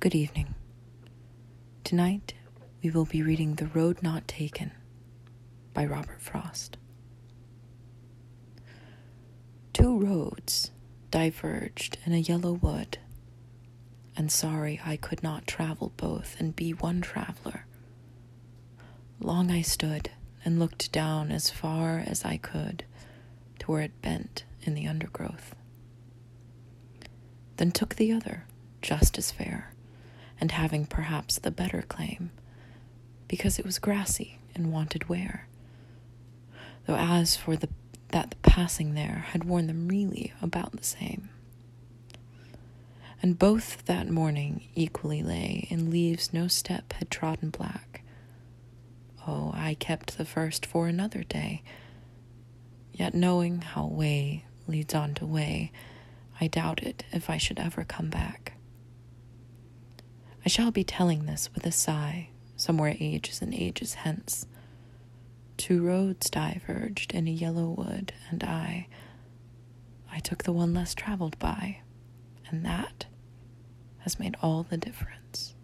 Good evening. Tonight we will be reading The Road Not Taken by Robert Frost. Two roads diverged in a yellow wood, and sorry I could not travel both and be one traveler. Long I stood and looked down as far as I could to where it bent in the undergrowth. Then took the other, just as fair and having perhaps the better claim, because it was grassy and wanted wear. Though as for the that the passing there had worn them really about the same. And both that morning equally lay in leaves no step had trodden black. Oh, I kept the first for another day. Yet knowing how way leads on to way, I doubted if I should ever come back. I shall be telling this with a sigh, somewhere ages and ages hence. Two roads diverged in a yellow wood, and I, I took the one less traveled by, and that has made all the difference.